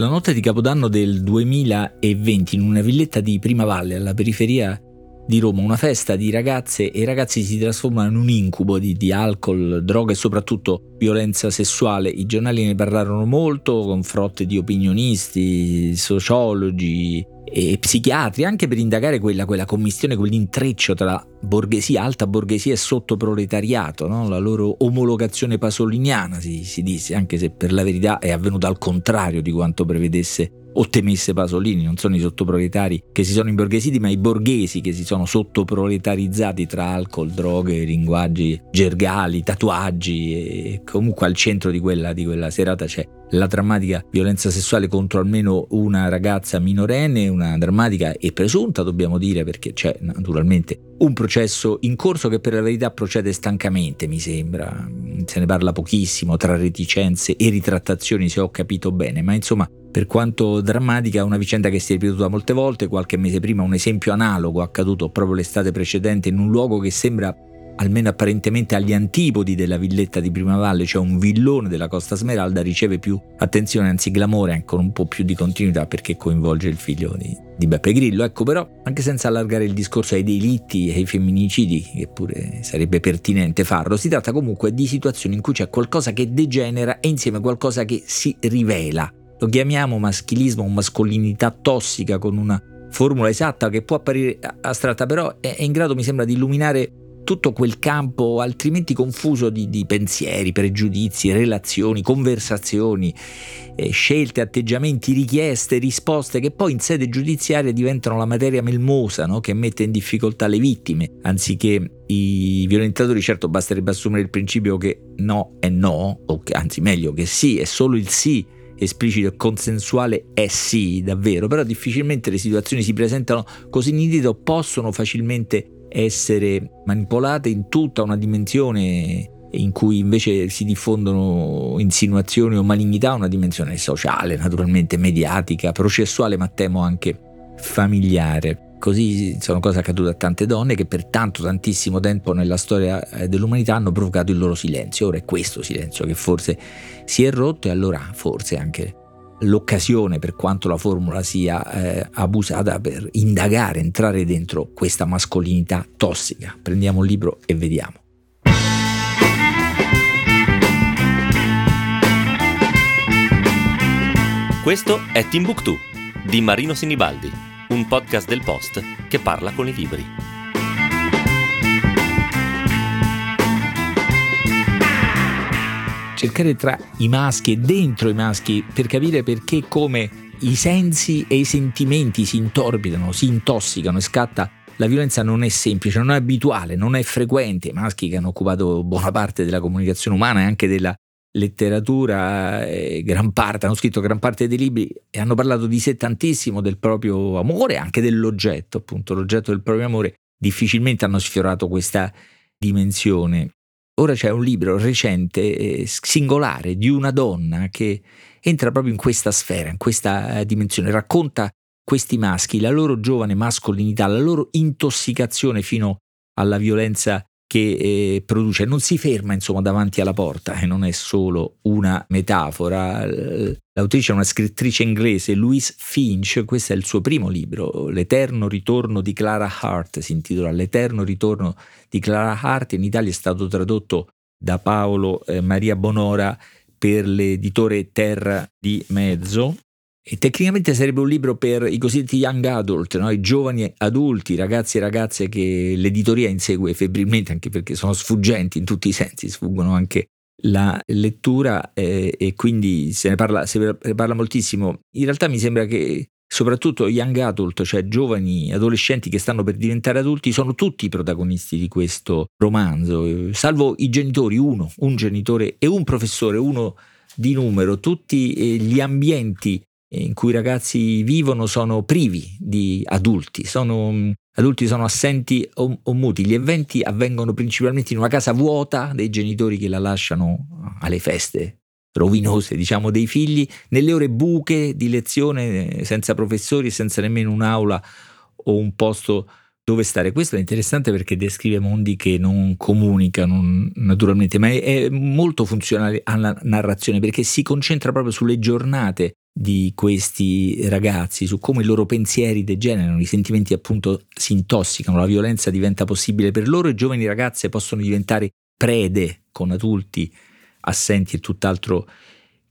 La notte di Capodanno del 2020 in una villetta di Prima Valle alla periferia di Roma, una festa di ragazze e ragazzi si trasforma in un incubo di, di, alcol, droga e soprattutto violenza sessuale. I giornali ne parlarono molto con frotte di opinionisti, sociologi, e psichiatri anche per indagare quella, quella commistione, quell'intreccio tra borghesia, alta borghesia e sottoproletariato, no? la loro omologazione pasoliniana si, si disse, anche se per la verità è avvenuta al contrario di quanto prevedesse o temesse Pasolini, non sono i sottoproletari che si sono imborghesiti, ma i borghesi che si sono sottoproletarizzati tra alcol, droghe, linguaggi gergali, tatuaggi e comunque al centro di quella, di quella serata c'è la drammatica violenza sessuale contro almeno una ragazza minorenne, una drammatica e presunta dobbiamo dire perché c'è naturalmente un processo in corso che per la verità procede stancamente mi sembra, se ne parla pochissimo tra reticenze e ritrattazioni se ho capito bene, ma insomma per quanto drammatica, è una vicenda che si è ripetuta molte volte, qualche mese prima un esempio analogo accaduto proprio l'estate precedente in un luogo che sembra almeno apparentemente agli antipodi della villetta di Primavalle, cioè un villone della Costa Smeralda, riceve più attenzione, anzi clamore, ancora un po' più di continuità perché coinvolge il figlio di, di Beppe Grillo. Ecco però, anche senza allargare il discorso ai delitti e ai femminicidi, che pure sarebbe pertinente farlo, si tratta comunque di situazioni in cui c'è qualcosa che degenera e insieme qualcosa che si rivela lo chiamiamo maschilismo o mascolinità tossica con una formula esatta che può apparire astratta, però è in grado, mi sembra, di illuminare tutto quel campo altrimenti confuso di, di pensieri, pregiudizi, relazioni, conversazioni, eh, scelte, atteggiamenti, richieste, risposte che poi in sede giudiziaria diventano la materia melmosa no? che mette in difficoltà le vittime, anziché i violentatori. Certo, basterebbe assumere il principio che no è no, o che, anzi meglio che sì, è solo il sì esplicito e consensuale è sì, davvero, però difficilmente le situazioni si presentano così nitide o possono facilmente essere manipolate in tutta una dimensione in cui invece si diffondono insinuazioni o malignità, una dimensione sociale, naturalmente mediatica, processuale, ma temo anche familiare. Così sono cose accadute a tante donne che per tanto, tantissimo tempo nella storia eh, dell'umanità hanno provocato il loro silenzio. Ora è questo silenzio che forse si è rotto e allora forse anche l'occasione, per quanto la formula sia eh, abusata, per indagare, entrare dentro questa mascolinità tossica. Prendiamo un libro e vediamo. Questo è Timbuktu di Marino Sinibaldi un podcast del Post che parla con i libri. Cercare tra i maschi e dentro i maschi per capire perché come i sensi e i sentimenti si intorbidano, si intossicano e scatta la violenza non è semplice, non è abituale, non è frequente. I maschi che hanno occupato buona parte della comunicazione umana e anche della letteratura, eh, gran parte, hanno scritto gran parte dei libri e hanno parlato di sé tantissimo, del proprio amore, anche dell'oggetto, appunto, l'oggetto del proprio amore, difficilmente hanno sfiorato questa dimensione. Ora c'è un libro recente, eh, singolare, di una donna che entra proprio in questa sfera, in questa eh, dimensione, racconta questi maschi, la loro giovane mascolinità, la loro intossicazione fino alla violenza che eh, produce, non si ferma insomma davanti alla porta e non è solo una metafora. L'autrice è una scrittrice inglese, Louise Finch, questo è il suo primo libro, L'eterno ritorno di Clara Hart, si intitola L'eterno ritorno di Clara Hart, in Italia è stato tradotto da Paolo eh, Maria Bonora per l'editore Terra di Mezzo e tecnicamente sarebbe un libro per i cosiddetti young adult, no? i giovani adulti, ragazzi e ragazze che l'editoria insegue febbrilmente, anche perché sono sfuggenti in tutti i sensi, sfuggono anche la lettura eh, e quindi se ne, parla, se ne parla moltissimo. In realtà mi sembra che soprattutto young adult, cioè giovani adolescenti che stanno per diventare adulti, sono tutti i protagonisti di questo romanzo, salvo i genitori, uno, un genitore e un professore, uno di numero, tutti eh, gli ambienti in cui i ragazzi vivono sono privi di adulti, sono, mm, adulti sono assenti o, o, muti. Gli eventi avvengono principalmente in una casa vuota dei genitori che la lasciano alle feste rovinose, diciamo, dei figli, nelle ore buche di lezione senza professori, senza nemmeno un'aula o un posto dove stare. Questo è interessante perché descrive mondi che non comunicano naturalmente, ma è molto funzionale alla narrazione perché si concentra proprio sulle giornate di questi ragazzi, su come i loro pensieri degenerano, i sentimenti appunto si intossicano, la violenza diventa possibile per loro e giovani ragazze possono diventare prede con adulti assenti e tutt'altro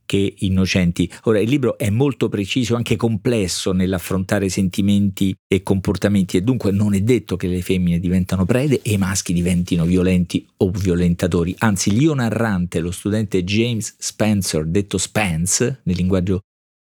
che innocenti. Ora, il libro è molto preciso, anche complesso nell'affrontare sentimenti e comportamenti e dunque non è detto che le femmine diventano prede e i maschi diventino violenti o violentatori. Anzi, l'io narrante, lo studente James Spencer, detto Spence, nel linguaggio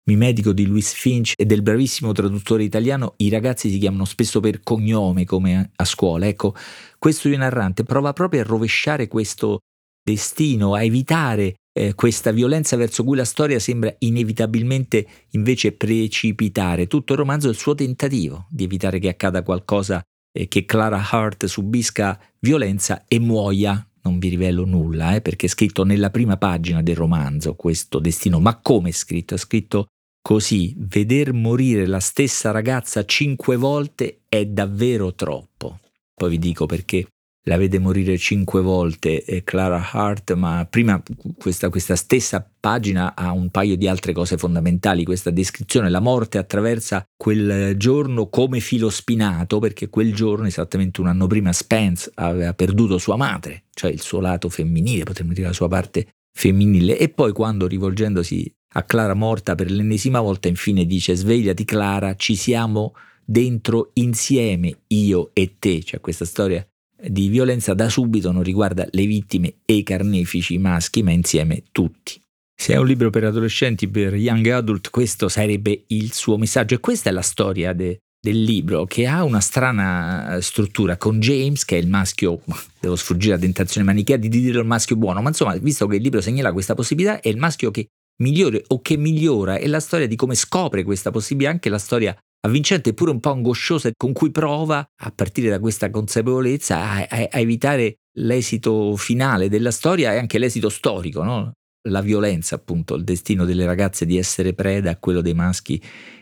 mimetico di Louis Finch e del bravissimo traduttore italiano, i ragazzi si chiamano spesso per cognome come a scuola. Ecco, questo io narrante prova proprio a rovesciare questo destino, a evitare eh, questa violenza verso cui la storia sembra inevitabilmente invece precipitare. Tutto il romanzo è il suo tentativo di evitare che accada qualcosa, eh, che Clara Hart subisca violenza e muoia. Non vi rivelo nulla, eh, perché è scritto nella prima pagina del romanzo questo destino. Ma come è scritto? È scritto così. Veder morire la stessa ragazza cinque volte è davvero troppo. Poi vi dico perché la vede morire cinque volte eh, Clara Hart, ma prima questa, questa, stessa pagina ha un paio di altre cose fondamentali, questa descrizione, la morte attraversa quel giorno come filo spinato, perché quel giorno, esattamente un anno prima, Spence aveva perduto sua madre, cioè il suo lato femminile, potremmo dire la sua parte femminile, e poi quando rivolgendosi a Clara morta per l'ennesima volta, infine dice svegliati Clara, ci siamo dentro insieme io e te, cioè questa storia di violenza da subito non riguarda le vittime e i carnefici maschi, ma insieme tutti. Se è un libro per adolescenti, per young adult, questo sarebbe il suo messaggio e questa è la storia de, del libro che ha una strana struttura con James che è il maschio, devo sfuggire alla tentazione manichea di dire il maschio buono, ma insomma visto che il libro segnala questa possibilità è il maschio che migliore o che migliora è la storia di come scopre questa possibilità, anche la storia avvincente eppure un po' angosciosa con cui prova, a partire da questa consapevolezza, a, a, a evitare l'esito finale della storia e anche l'esito storico, no? la violenza appunto, il destino delle ragazze di essere preda a quello dei maschi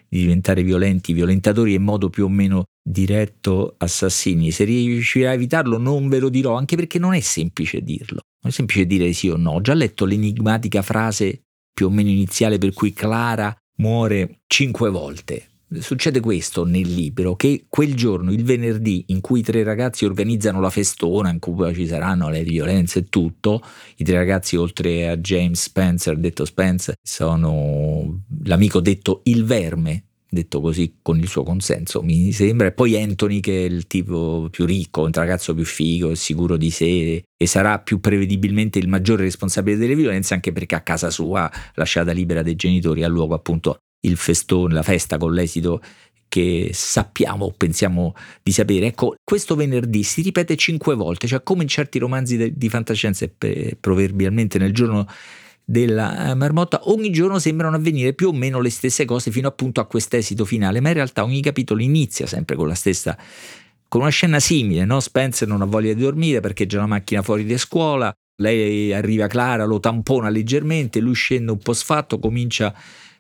di diventare violenti, violentatori in modo più o meno diretto assassini. Se riuscirà a evitarlo non ve lo dirò, anche perché non è semplice dirlo. Non è semplice dire sì o no. Ho già letto l'enigmatica frase più o meno iniziale per cui Clara muore cinque volte. Succede questo nel libro, che quel giorno, il venerdì, in cui i tre ragazzi organizzano la festona, in cui ci saranno le violenze e tutto, i tre ragazzi oltre a James Spencer, detto Spencer, sono l'amico detto il verme, detto così con il suo consenso, mi sembra, e poi Anthony che è il tipo più ricco, un ragazzo più figo, sicuro di sé e sarà più prevedibilmente il maggiore responsabile delle violenze anche perché a casa sua, lasciata libera dai genitori, ha luogo appunto il festone, la festa con l'esito che sappiamo o pensiamo di sapere. Ecco, questo venerdì si ripete cinque volte, cioè come in certi romanzi di fantascienza e proverbialmente nel giorno della eh, marmotta, ogni giorno sembrano avvenire più o meno le stesse cose fino appunto a quest'esito finale, ma in realtà ogni capitolo inizia sempre con la stessa con una scena simile, no? Spencer non ha voglia di dormire perché c'è una macchina fuori di scuola, lei arriva Clara, lo tampona leggermente, lui scende un po' sfatto, comincia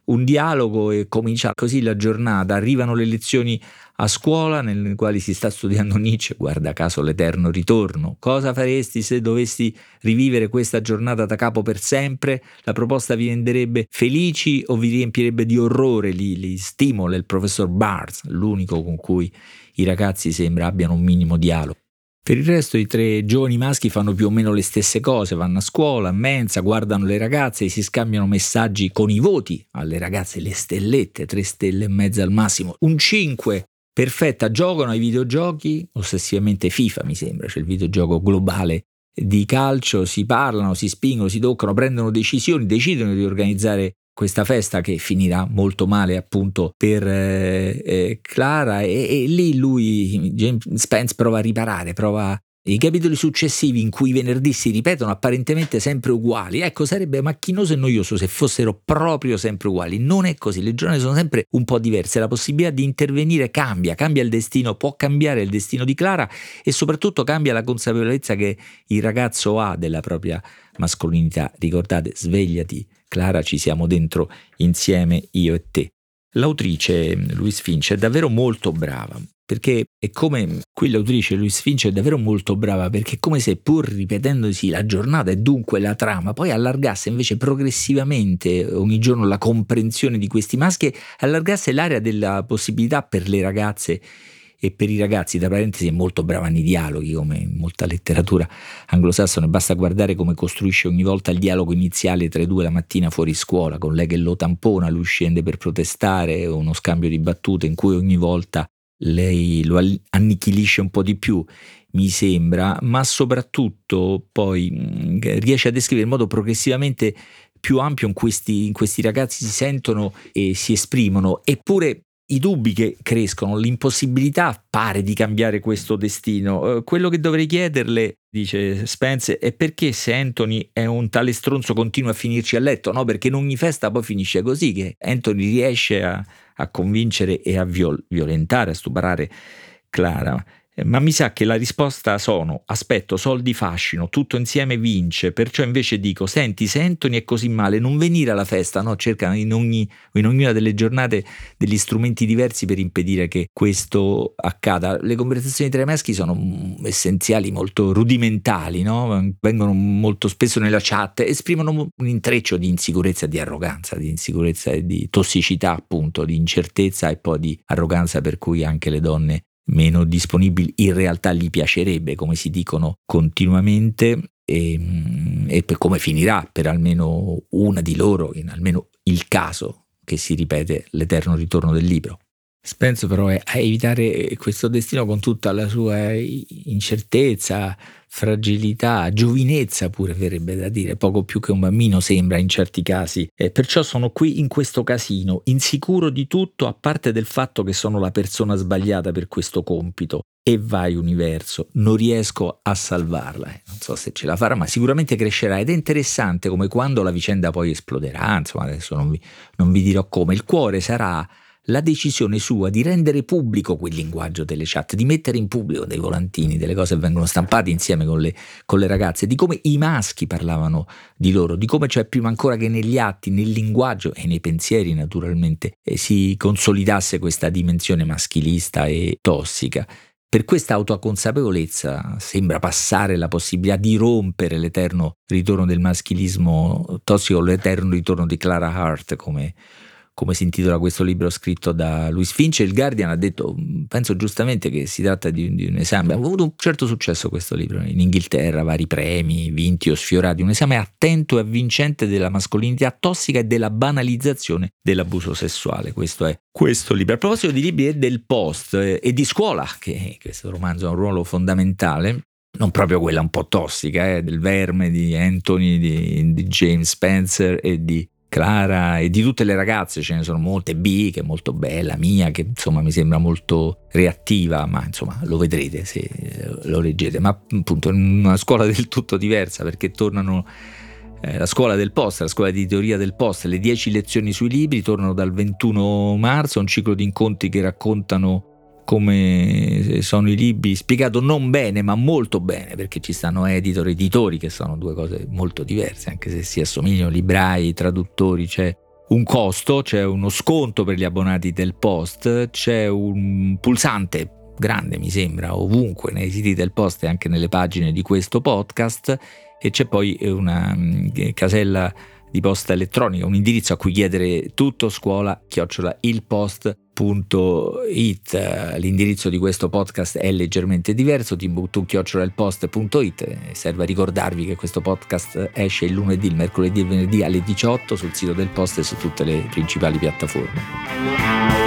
un dialogo e comincia così la giornata. Arrivano le lezioni a scuola nelle quali si sta studiando Nietzsche, guarda caso l'eterno ritorno. Cosa faresti se dovessi rivivere questa giornata da capo per sempre? La proposta vi renderebbe felici o vi riempirebbe di orrore? Li, li stimola il professor Barnes, l'unico con cui i ragazzi sembra abbiano un minimo dialogo. Per il resto i tre giovani maschi fanno più o meno le stesse cose, vanno a scuola, a mensa, guardano le ragazze si scambiano messaggi con i voti alle ragazze, le stellette, tre stelle e mezza al massimo, un 5 perfetta, giocano ai videogiochi, ossessivamente FIFA mi sembra, cioè il videogioco globale di calcio, si parlano, si spingono, si toccano, prendono decisioni, decidono di organizzare questa festa che finirà molto male appunto per eh, eh, Clara e, e, lì lui, James Spence, prova a riparare, prova i capitoli successivi in cui i venerdì si ripetono apparentemente sempre uguali, ecco sarebbe macchinoso e noioso se fossero proprio sempre uguali, non è così, le giornate sono sempre un po' diverse, la possibilità di intervenire cambia, cambia il destino, può cambiare il destino di Clara e soprattutto cambia la consapevolezza che il ragazzo ha della propria mascolinità, ricordate, svegliati Clara, ci siamo dentro insieme io e te. L'autrice Louise Finch è davvero molto brava, perché è come qui l'autrice Louise Finch è davvero molto brava perché è come se pur ripetendosi la giornata e dunque la trama poi allargasse invece progressivamente ogni giorno la comprensione di questi maschi allargasse l'area della possibilità per le ragazze e per i ragazzi, tra parentesi, è molto brava nei dialoghi, come in molta letteratura anglosassone, basta guardare come costruisce ogni volta il dialogo iniziale tra i due la mattina fuori scuola, con lei che lo tampona, lui scende per protestare, uno scambio di battute in cui ogni volta lei lo annichilisce un po' di più, mi sembra, ma soprattutto poi riesce a descrivere in modo progressivamente più ampio in questi, in questi ragazzi si sentono e si esprimono, eppure i dubbi che crescono, l'impossibilità pare di cambiare questo destino. Uh, quello che dovrei chiederle, dice Spence, è perché se Anthony è un tale stronzo continua a finirci a letto, no? Perché in ogni festa poi finisce così, che Anthony riesce a, a convincere e a viol- violentare, a stuprare Clara. Eh, ma mi sa che la risposta sono aspetto, soldi, fascino, tutto insieme vince, perciò invece dico senti se Anthony è così male non venire alla festa, no? cercano in, ogni, in ognuna delle giornate degli strumenti diversi per impedire che questo accada. Le conversazioni tra i maschi sono mm, essenziali, molto rudimentali, no? vengono molto spesso nella chat, esprimono un intreccio di insicurezza, di arroganza, di insicurezza e di tossicità appunto, di incertezza e poi di arroganza per cui anche le donne meno disponibili, in realtà gli piacerebbe, come si dicono continuamente, e, e per come finirà per almeno una di loro, in almeno il caso che si ripete l'eterno ritorno del libro. Spenso però è a evitare questo destino con tutta la sua incertezza, fragilità, giovinezza pure verrebbe da dire, poco più che un bambino sembra in certi casi. E perciò sono qui in questo casino, insicuro di tutto a parte del fatto che sono la persona sbagliata per questo compito. E vai universo, non riesco a salvarla. Eh, non so se ce la farà, ma sicuramente crescerà ed è interessante come quando la vicenda poi esploderà, insomma adesso non vi, non vi dirò come, il cuore sarà la decisione sua di rendere pubblico quel linguaggio delle chat, di mettere in pubblico dei volantini, delle cose che vengono stampate insieme con le, con le ragazze, di come i maschi parlavano di loro, di come cioè prima ancora che negli atti, nel linguaggio e nei pensieri naturalmente eh, si consolidasse questa dimensione maschilista e tossica. Per questa autoconsapevolezza sembra passare la possibilità di rompere l'eterno ritorno del maschilismo tossico, l'eterno ritorno di Clara Hart come come si intitola questo libro scritto da Luis Finch, il Guardian ha detto, penso giustamente che si tratta di, di, un esame, ha avuto un certo successo questo libro in Inghilterra, vari premi, vinti o sfiorati, un esame attento e avvincente della mascolinità tossica e della banalizzazione dell'abuso sessuale, questo è questo libro. A proposito di libri e del post eh, e di scuola, che questo romanzo ha un ruolo fondamentale, non proprio quella un po' tossica, eh, del verme di Anthony, di, di James Spencer e di Clara e di tutte le ragazze, ce ne sono molte, B che è molto bella, Mia che insomma mi sembra molto reattiva, ma insomma lo vedrete se lo leggete, ma appunto in una scuola del tutto diversa perché tornano eh, la scuola del post, la scuola di teoria del post, le 10 lezioni sui libri tornano dal 21 marzo, un ciclo di incontri che raccontano come sono i libri, spiegato non bene ma molto bene perché ci stanno editor e editori che sono due cose molto diverse anche se si assomigliano, librai, traduttori, c'è un costo, c'è uno sconto per gli abbonati del post, c'è un pulsante grande mi sembra ovunque nei siti del post e anche nelle pagine di questo podcast e c'è poi una mm, casella di posta elettronica, un indirizzo a cui chiedere tutto scuola chiocciola ilpost.it. L'indirizzo di questo podcast è leggermente diverso, timbuktu chiocciola ilpost.it. Serve a ricordarvi che questo podcast esce il lunedì, il mercoledì e il venerdì alle 18 sul sito del post e su tutte le principali piattaforme.